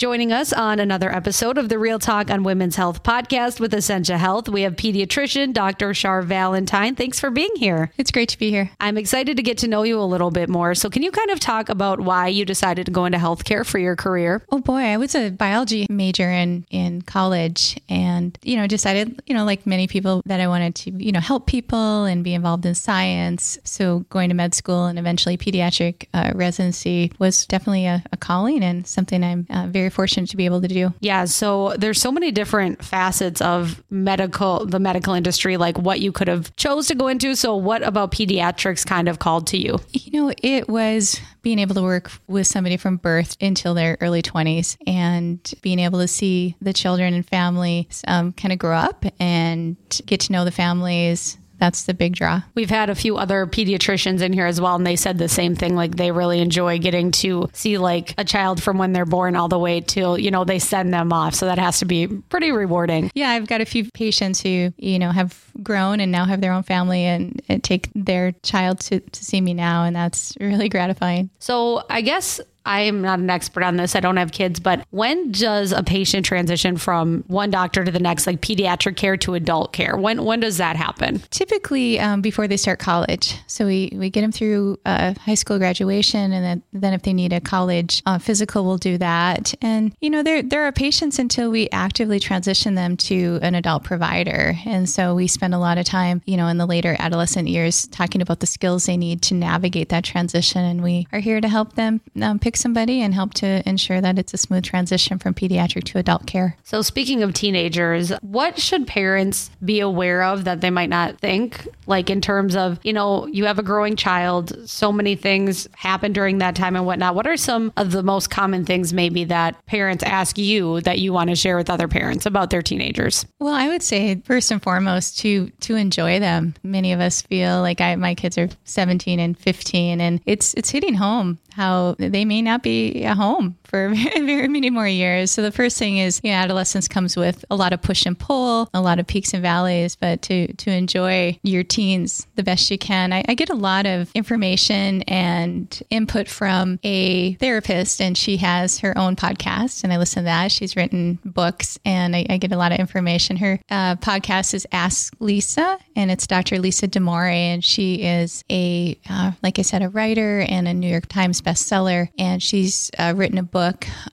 Joining us on another episode of the Real Talk on Women's Health podcast with Essentia Health, we have pediatrician Dr. Shar Valentine. Thanks for being here. It's great to be here. I'm excited to get to know you a little bit more. So, can you kind of talk about why you decided to go into healthcare for your career? Oh boy, I was a biology major in in college, and you know decided you know like many people that I wanted to you know help people and be involved in science. So going to med school and eventually pediatric uh, residency was definitely a, a, calling and something I'm uh, very fortunate to be able to do. Yeah. So there's so many different facets of medical, the medical industry, like what you could have chose to go into. So what about pediatrics kind of called to you? You know, it was being able to work with somebody from birth until their early 20s and being able to see the children and family um, kind of grow up and get to know the families that's the big draw. We've had a few other pediatricians in here as well, and they said the same thing. Like they really enjoy getting to see like a child from when they're born all the way till, you know, they send them off. So that has to be pretty rewarding. Yeah, I've got a few patients who, you know, have grown and now have their own family and, and take their child to, to see me now. And that's really gratifying. So I guess I am not an expert on this. I don't have kids, but when does a patient transition from one doctor to the next, like pediatric care to adult care? When when does that happen? Typically, um, before they start college. So we, we get them through uh, high school graduation, and then then if they need a college uh, physical, we'll do that. And you know, there there are patients until we actively transition them to an adult provider, and so we spend a lot of time, you know, in the later adolescent years talking about the skills they need to navigate that transition, and we are here to help them um, pick somebody and help to ensure that it's a smooth transition from pediatric to adult care. So, speaking of teenagers, what should parents be aware of that they might not think? Like, in terms of, you know, you have a growing child, so many things happen during that time and whatnot. What are some of the most common things, maybe, that parents ask you that you want to share with other parents about their teenagers? Well, I would say, first and foremost, to, to enjoy them. Many of us feel like I, my kids are 17 and 15, and it's, it's hitting home how they may not be at home for very many more years. So the first thing is, you know, adolescence comes with a lot of push and pull, a lot of peaks and valleys, but to to enjoy your teens the best you can. I, I get a lot of information and input from a therapist, and she has her own podcast, and I listen to that. She's written books, and I, I get a lot of information. Her uh, podcast is Ask Lisa, and it's Dr. Lisa Damour, and she is a, uh, like I said, a writer and a New York Times bestseller, and she's uh, written a book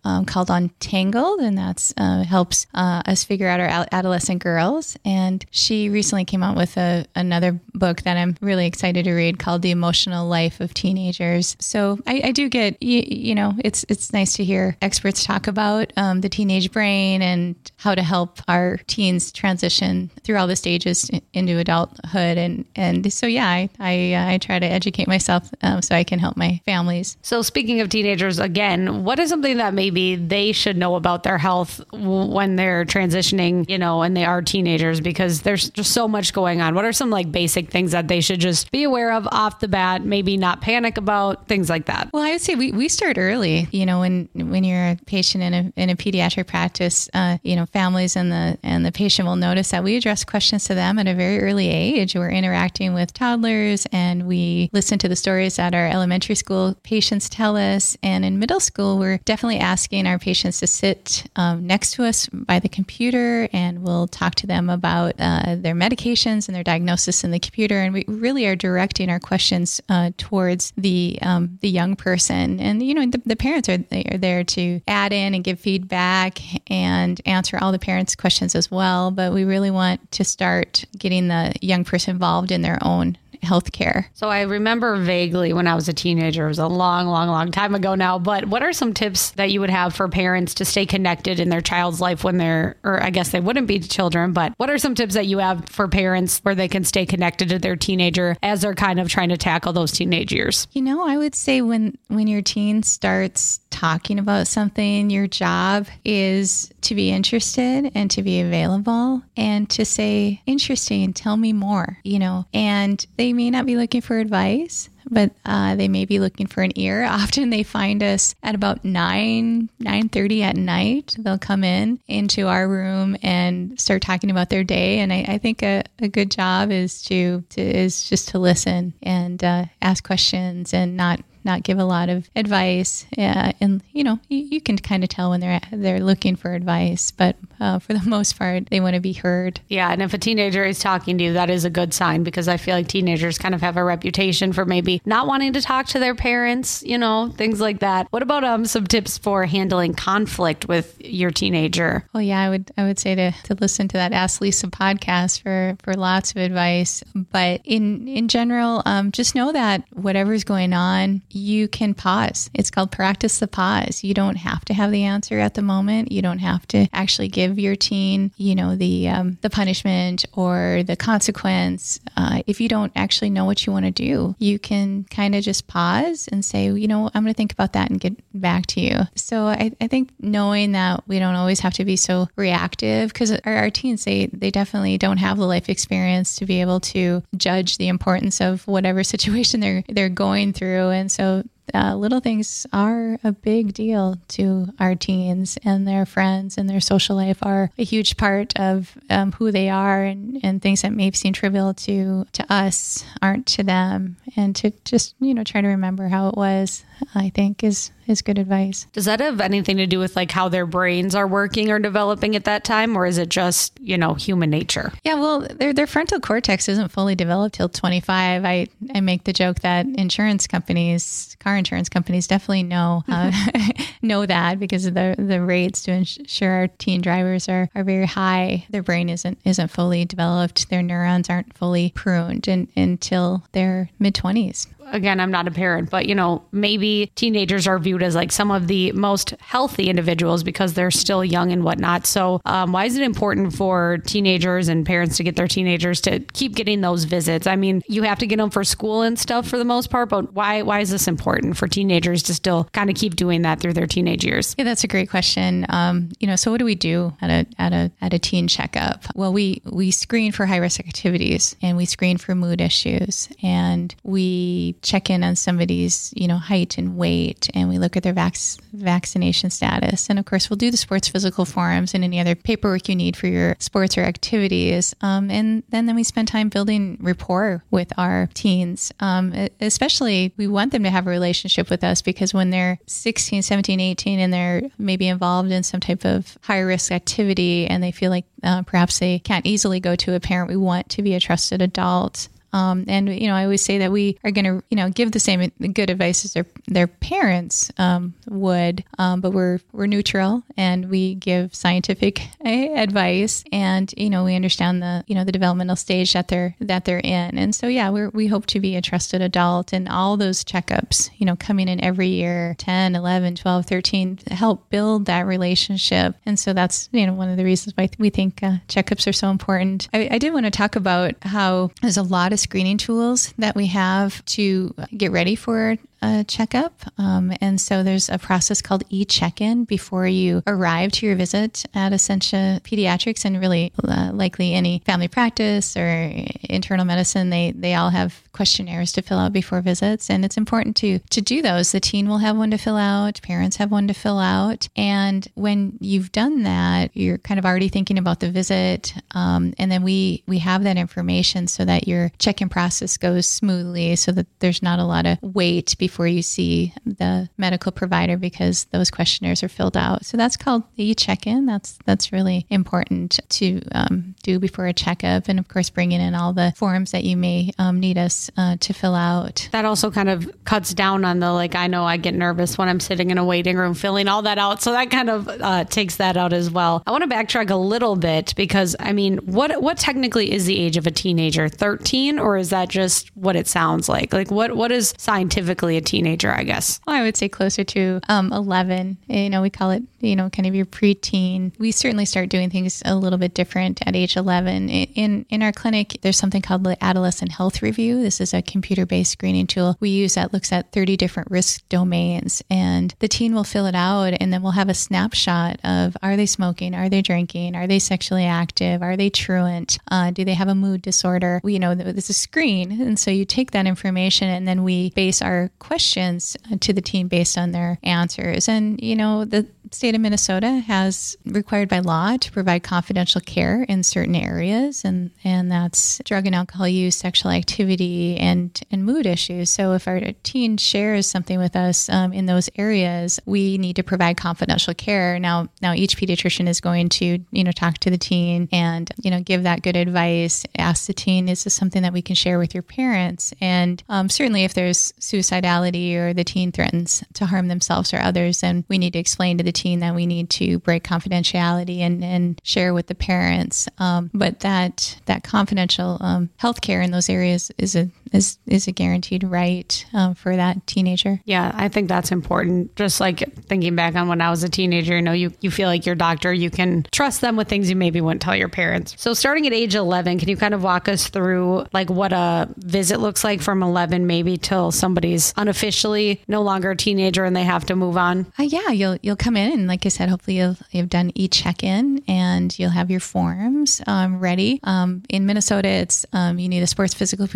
um, called Untangled, and that uh, helps uh, us figure out our adolescent girls. And she recently came out with a, another book that I'm really excited to read called The Emotional Life of Teenagers. So I, I do get, you, you, know, it's it's nice to hear experts talk about um, the teenage brain and how to help our teens transition through all the stages into adulthood. And and so yeah, I I, uh, I try to educate myself um, so I can help my families. So speaking of teenagers, again, what is something that maybe they should know about their health when they're transitioning, you know, and they are teenagers because there's just so much going on. What are some like basic things that they should just be aware of off the bat, maybe not panic about, things like that? Well, I would say we, we start early. You know, when when you're a patient in a in a pediatric practice, uh, you know, families and the and the patient will notice that we address questions to them at a very early age. We're interacting with toddlers and we listen to the stories that our elementary school patients tell us. And in middle school, we're definitely asking our patients to sit um, next to us by the computer and we'll talk to them about uh, their medications and their diagnosis in the computer. And we really are directing our questions uh, towards the um, the young person. And, you know, the, the parents are, are there to add in and give feedback and answer all the parents' questions as well. But we really want to start getting the young person involved in their own healthcare. So I remember vaguely when I was a teenager, it was a long, long, long time ago now. But what are some tips that you would have for parents to stay connected in their child's life when they're, or I guess they wouldn't be children, but what are some tips that you have for parents where they can stay connected to their teenager as they're kind of trying to tackle those teenage years? You know, I would say when when your teen starts talking about something, your job is to be interested and to be available and to say, interesting, tell me more, you know, and they may not be looking for advice but uh, they may be looking for an ear. Often they find us at about nine nine thirty at night. They'll come in into our room and start talking about their day. And I, I think a, a, good job is to, to, is just to listen and uh, ask questions and not not give a lot of advice. Uh, and you know, you, you can kind of tell when they're they're looking for advice, but uh, for the most part, they want to be heard. Yeah, and if a teenager is talking to you, that is a good sign because I feel like teenagers kind of have a reputation for maybe not wanting to talk to their parents, you know, things like that. What about um some tips for handling conflict with your teenager? Well, yeah, I would I would say to to listen to that Ask Lisa podcast for for lots of advice. But in in general, um, just know that whatever's going on, you can pause. It's called practice the pause. You don't have to have the answer at the moment. You don't have to actually give your teen, you know, the um, the punishment or the consequence. Uh, if you don't actually know what you want to do, you can kind of just pause and say, you know, I'm going to think about that and get back to you. So I, I think knowing that we don't always have to be so reactive because our, our teens they they definitely don't have the life experience to be able to judge the importance of whatever situation they're they're going through, and so uh, little things are a big deal to our teens and their friends and their social life are a huge part of um, who they are and, and things that may seem trivial to to us aren't to them. And to just you know try to remember how it was I think is is good advice. Does that have anything to do with like how their brains are working or developing at that time, or is it just you know human nature? Yeah, well, their their frontal cortex isn't fully developed till 25. I I make the joke that insurance companies, car insurance companies, definitely know uh, know that because the the rates to insure our teen drivers are are very high. Their brain isn't isn't fully developed. Their neurons aren't fully pruned in, until their mid 20s again, I'm not a parent, but you know, maybe teenagers are viewed as like some of the most healthy individuals because they're still young and whatnot. So, um, why is it important for teenagers and parents to get their teenagers to keep getting those visits? I mean, you have to get them for school and stuff for the most part, but why why is this important for teenagers to still kind of keep doing that through their teenage years? Yeah, that's a great question. Um, you know, so what do we do at a at a at a teen checkup? Well, we we screen for high risk activities and we screen for mood issues and we check in on somebody's, you know, height and weight, and we look at their vac- vaccination status. And of course, we'll do the sports physical forms and any other paperwork you need for your sports or activities. Um, and then, then we spend time building rapport with our teens. Um, especially, we want them to have a relationship with us because when they're 16, 17, 18, and they're maybe involved in some type of high risk activity and they feel like uh, perhaps they can't easily go to a parent, we want to be a trusted adult um, and you know, I always say that we are going to, you know, give the same good advice as their their parents um, would, um, but we're we're neutral and we give scientific advice, and you know, we understand the you know the developmental stage that they're that they're in, and so yeah, we we hope to be a trusted adult, and all those checkups, you know, coming in every year, 10, 11, 12, 13, help build that relationship, and so that's you know one of the reasons why we think uh, checkups are so important. I, I did want to talk about how there's a lot of screening tools that we have to get ready for a checkup. Um, and so there's a process called e check in before you arrive to your visit at Essentia Pediatrics and really uh, likely any family practice or internal medicine. They, they all have questionnaires to fill out before visits. And it's important to, to do those. The teen will have one to fill out, parents have one to fill out. And when you've done that, you're kind of already thinking about the visit. Um, and then we, we have that information so that your check in process goes smoothly so that there's not a lot of wait before you see the medical provider because those questionnaires are filled out. So that's called the check-in. That's that's really important to um, do before a checkup, and of course, bringing in all the forms that you may um, need us uh, to fill out. That also kind of cuts down on the like. I know I get nervous when I'm sitting in a waiting room filling all that out, so that kind of uh, takes that out as well. I want to backtrack a little bit because I mean, what what technically is the age of a teenager? Thirteen, or is that just what it sounds like? Like what what is scientifically a teenager, I guess? Well, I would say closer to um, 11. You know, we call it, you know, kind of your preteen. We certainly start doing things a little bit different at age 11. In, in our clinic, there's something called the Adolescent Health Review. This is a computer based screening tool we use that looks at 30 different risk domains. And the teen will fill it out, and then we'll have a snapshot of are they smoking? Are they drinking? Are they sexually active? Are they truant? Uh, do they have a mood disorder? We, you know, this is a screen. And so you take that information and then we base our questions to the teen based on their answers. And, you know, the state state of Minnesota has required by law to provide confidential care in certain areas, and and that's drug and alcohol use, sexual activity, and and mood issues. So if our teen shares something with us um, in those areas, we need to provide confidential care. Now now each pediatrician is going to you know talk to the teen and you know give that good advice. Ask the teen, is this something that we can share with your parents? And um, certainly if there's suicidality or the teen threatens to harm themselves or others, then we need to explain to the teen that we need to break confidentiality and, and share with the parents. Um, but that that confidential um, health care in those areas is a is is a guaranteed right um, for that teenager. Yeah, I think that's important. Just like thinking back on when I was a teenager, you know, you, you feel like your doctor, you can trust them with things you maybe wouldn't tell your parents. So starting at age 11, can you kind of walk us through like what a visit looks like from 11 maybe till somebody's unofficially no longer a teenager and they have to move on? Uh, yeah, you'll you'll come in and like I said, hopefully you'll you've done e check in and you'll have your forms um, ready. Um, in Minnesota, it's um, you need a sports physical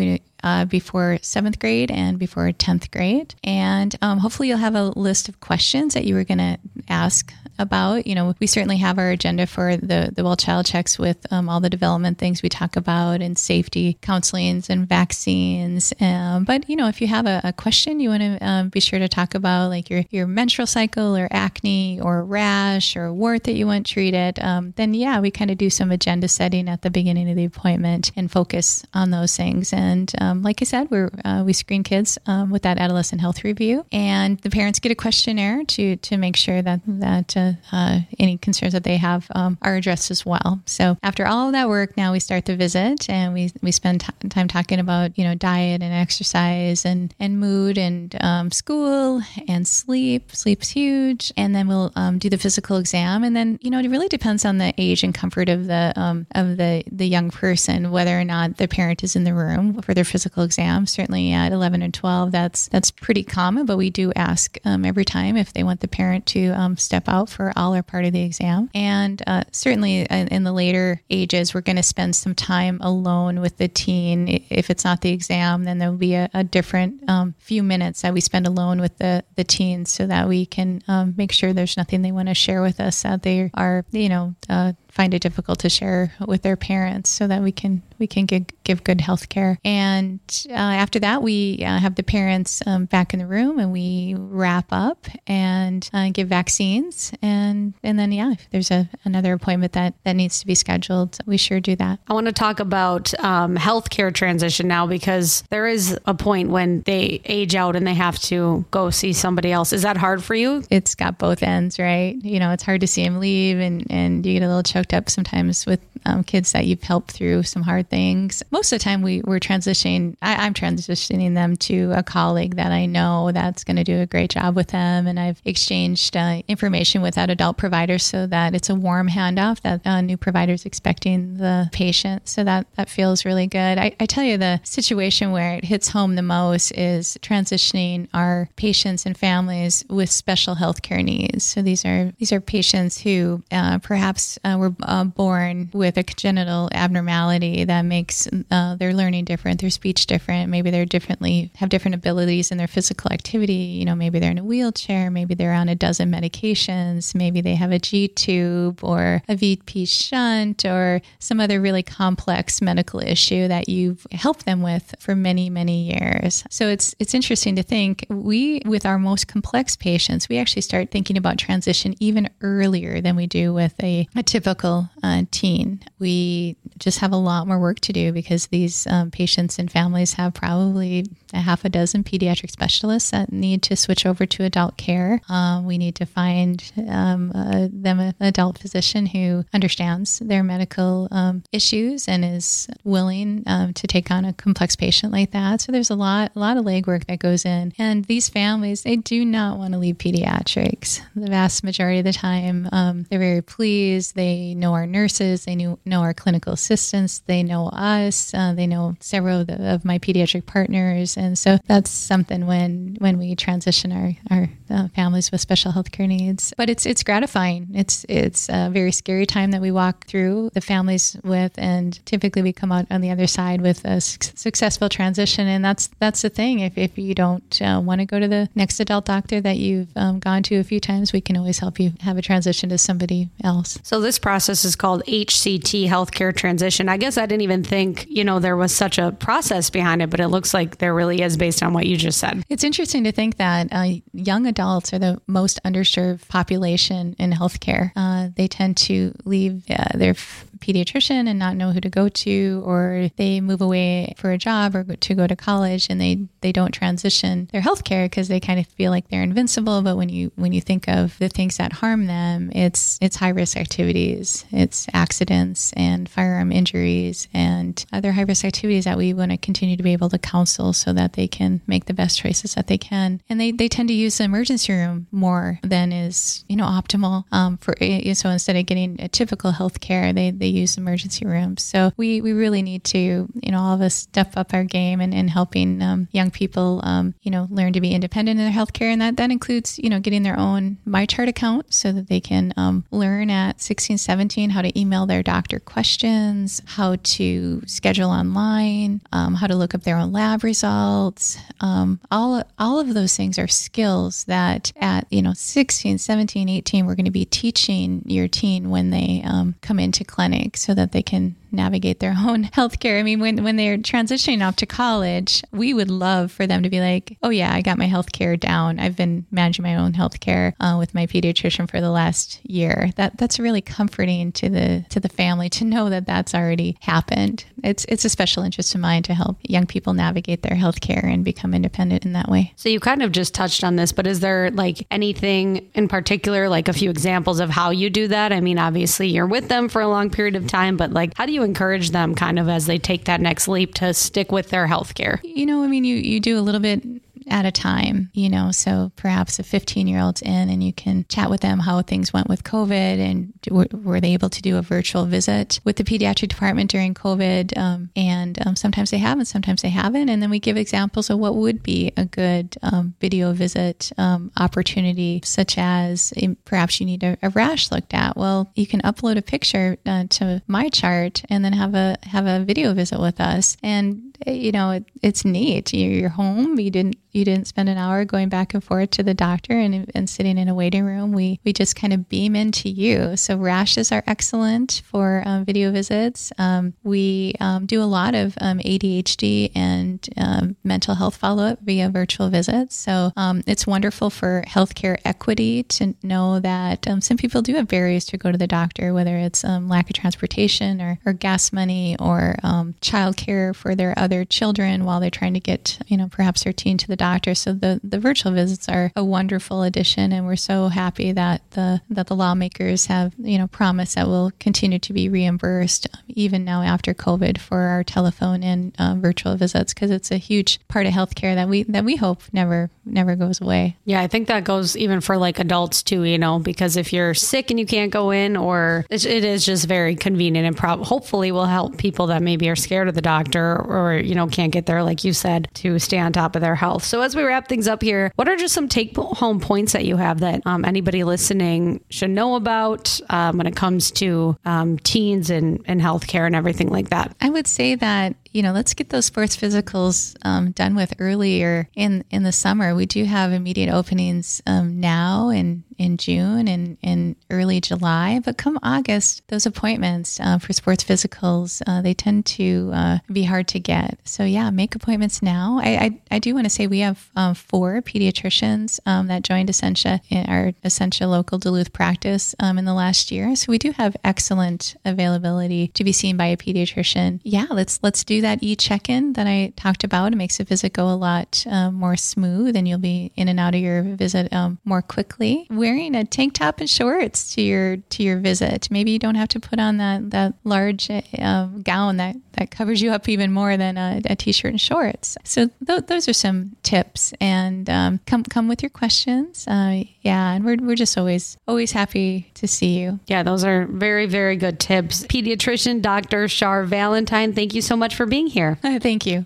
uh, before seventh grade and before 10th grade. And um, hopefully, you'll have a list of questions that you were going to ask about. You know, we certainly have our agenda for the, the well child checks with um, all the development things we talk about and safety counselings and vaccines. Um, but, you know, if you have a, a question you want to um, be sure to talk about, like your, your menstrual cycle or acne or rash or wart that you want treated, um, then yeah, we kind of do some agenda setting at the beginning of the appointment and focus on those things. And um, like I said, we're, uh, we screen kids um, with that adolescent health review, and the parents get a questionnaire to, to make sure that, that uh, uh, any concerns that they have um, are addressed as well. So after all of that work, now we start the visit and we, we spend t- time talking about, you know, diet and exercise and, and mood and um, school and sleep. Sleep's huge. And then we'll um, do the physical exam. And then, you know, it really depends on the age and comfort of the, um, of the, the young person, whether or not the parent is in the room for their physical exam. Certainly at 11 and 12, that's, that's pretty common, but we do ask um, every time if they want the parent to um, step out for for all or part of the exam. And uh, certainly in, in, the later ages, we're going to spend some time alone with the teen. If it's not the exam, then there'll be a, a different um, few minutes that we spend alone with the, the teens so that we can um, make sure there's nothing they want to share with us that they are, you know, uh, find it difficult to share with their parents so that we can we can give, give good health care. And uh, after that we uh, have the parents um, back in the room and we wrap up and uh, give vaccines. And and then yeah if there's a another appointment that that needs to be scheduled we sure do that. I want to talk about um, healthcare transition now because there is a point when they age out and they have to go see somebody else. Is that hard for you? It's got both ends right? You know it's hard to see them leave and and you get a little choke choked up sometimes with um, kids that you've helped through some hard things. Most of the time, we, we're transitioning, I, am transitioning them to a colleague that I know that's going to do a great job with them. And I've exchanged uh, information with that adult provider so that it's a warm handoff that a new provider is expecting the patient. So that, that feels really good. I, I tell you, the situation where it hits home the most is transitioning our patients and families with special health care needs. So these are, these are patients who uh, perhaps uh, uh, born with a congenital abnormality that makes uh, their learning different, their speech different. Maybe they're differently have different abilities in their physical activity. You know, maybe they're in a wheelchair, maybe they're on a dozen medications, maybe they have a G tube or a VP shunt or some other really complex medical issue that you've helped them with for many, many years. So it's it's interesting to think we with our most complex patients, we actually start thinking about transition even earlier than we do with a, a typical uh, teen. We just have a lot more work to do because these um, patients and families have probably a half a dozen pediatric specialists that need to switch over to adult care. Um, we need to find um, uh, them an adult physician who understands their medical um, issues and is willing um, to take on a complex patient like that. So there's a lot, a lot of legwork that goes in. And these families, they do not want to leave pediatrics. The vast majority of the time, um, they're very pleased. They Know our nurses. They knew, know our clinical assistants. They know us. Uh, they know several of, the, of, my pediatric partners, and so that's something when when we transition our our uh, families with special health care needs. But it's it's gratifying. It's it's a very scary time that we walk through the families with, and typically we come out on the other side with a su- successful transition. And that's that's the thing. If if you don't uh, want to go to the next adult doctor that you've um, gone to a few times, we can always help you have a transition to somebody else. So this process is called HCT healthcare transition. I guess I didn't even think you know there was such a process behind it, but it looks like there really is based on what you just said. It's interesting to think that uh, young adults are the most underserved population in healthcare. Uh, they tend to leave uh, their pediatrician and not know who to go to, or they move away for a job or to go to college and they, they don't transition their healthcare because they kind of feel like they're invincible. But when you when you think of the things that harm them, it's it's high risk activities, it's accidents and firearm injuries and other high risk activities that we want to continue to be able to counsel so that they can make the best choices that they can. And they, they tend to use the emergency room more than is you know optimal um, for so instead of getting a typical health care, they, they use emergency rooms. So we, we really need to, you know, all of us step up our game and, and helping um, young people, um, you know, learn to be independent in their healthcare. And that, that includes, you know, getting their own MyChart account so that they can um, learn at 16, 17 how to email their doctor questions, how to schedule online, um, how to look up their own lab results. Um, all, all of those things are skills that at, you know, 16, 17, 18, we're going to be teaching your teen when they um, come into clinic so that they can navigate their own healthcare. I mean, when, when they're transitioning off to college, we would love for them to be like, oh, yeah, I got my healthcare down. I've been managing my own healthcare uh, with my pediatrician for the last year. That That's really comforting to the to the family to know that that's already happened. It's, it's a special interest of mine to help young people navigate their healthcare and become independent in that way. So you kind of just touched on this, but is there like anything in particular, like a few examples of how you do that? I mean, obviously you're with them for a long period of time, but like, how do you encourage them kind of as they take that next leap to stick with their health care? You know, I mean, you, you do a little bit at a time, you know. So perhaps a 15 year old's in and you can chat with them how things went with COVID and were, were they able to do a virtual visit with the pediatric department during COVID? Um, and um, sometimes they have and sometimes they haven't. And then we give examples of what would be a good um, video visit um, opportunity, such as um, perhaps you need a, a, rash looked at. Well, you can upload a picture uh, to MyChart and then have a have a video visit with us. And you know, it, it's neat. You're home. You didn't you didn't spend an hour going back and forth to the doctor and, and sitting in a waiting room. We we just kind of beam into you. So rashes are excellent for um, video visits. Um, we um, do a lot of um, ADHD and um, mental health follow up via virtual visits. So um, it's wonderful for healthcare equity to know that some people do have barriers to go to the doctor, whether it's lack of transportation or, or gas money or childcare for their other children while they're trying to get you know perhaps their teen to the doctor. So the, the virtual visits are a wonderful addition, and we're so happy that the that the lawmakers have you know promised that we'll continue to be reimbursed even now after COVID for our telephone and uh, virtual visits because it's a huge part of healthcare that we that we hope never never goes away. Yeah, I think that goes even for like adults too. You know, because if you're sick and you can't go in, or it is just very convenient and prob- hopefully will help people that maybe are scared of the doctor or you know can't get there, like you said, to stay on top of their health. So, as we wrap things up here, what are just some take home points that you have that um, anybody listening should know about um, when it comes to um, teens and, and healthcare and everything like that? I would say that you know, let's get those sports physicals um, done with earlier in in the summer. We do have immediate openings um, now in in June and in early July, but come August, those appointments uh, for sports physicals uh, they tend to uh, be hard to get. So yeah, make appointments now. I I, I do want to say we have um, four pediatricians um, that joined Essentia in our Essentia local Duluth practice um, in the last year, so we do have excellent availability to be seen by a pediatrician. Yeah, let's let's do that e check in that I talked about. It makes the visit go a lot um, more smooth and you'll be in and out of your visit um, more quickly. Wearing a tank top and shorts to your to your visit. Maybe you don't have to put on that, that large uh, gown that, that covers you up even more than a a t shirt and shorts. So th- those are some tips and um, come come with your questions. Uh, yeah, and we're we're just always always happy to see you. Yeah, those are very very good tips. Pediatrician Dr. Shar Valentine, thank you so much for being here. thank you.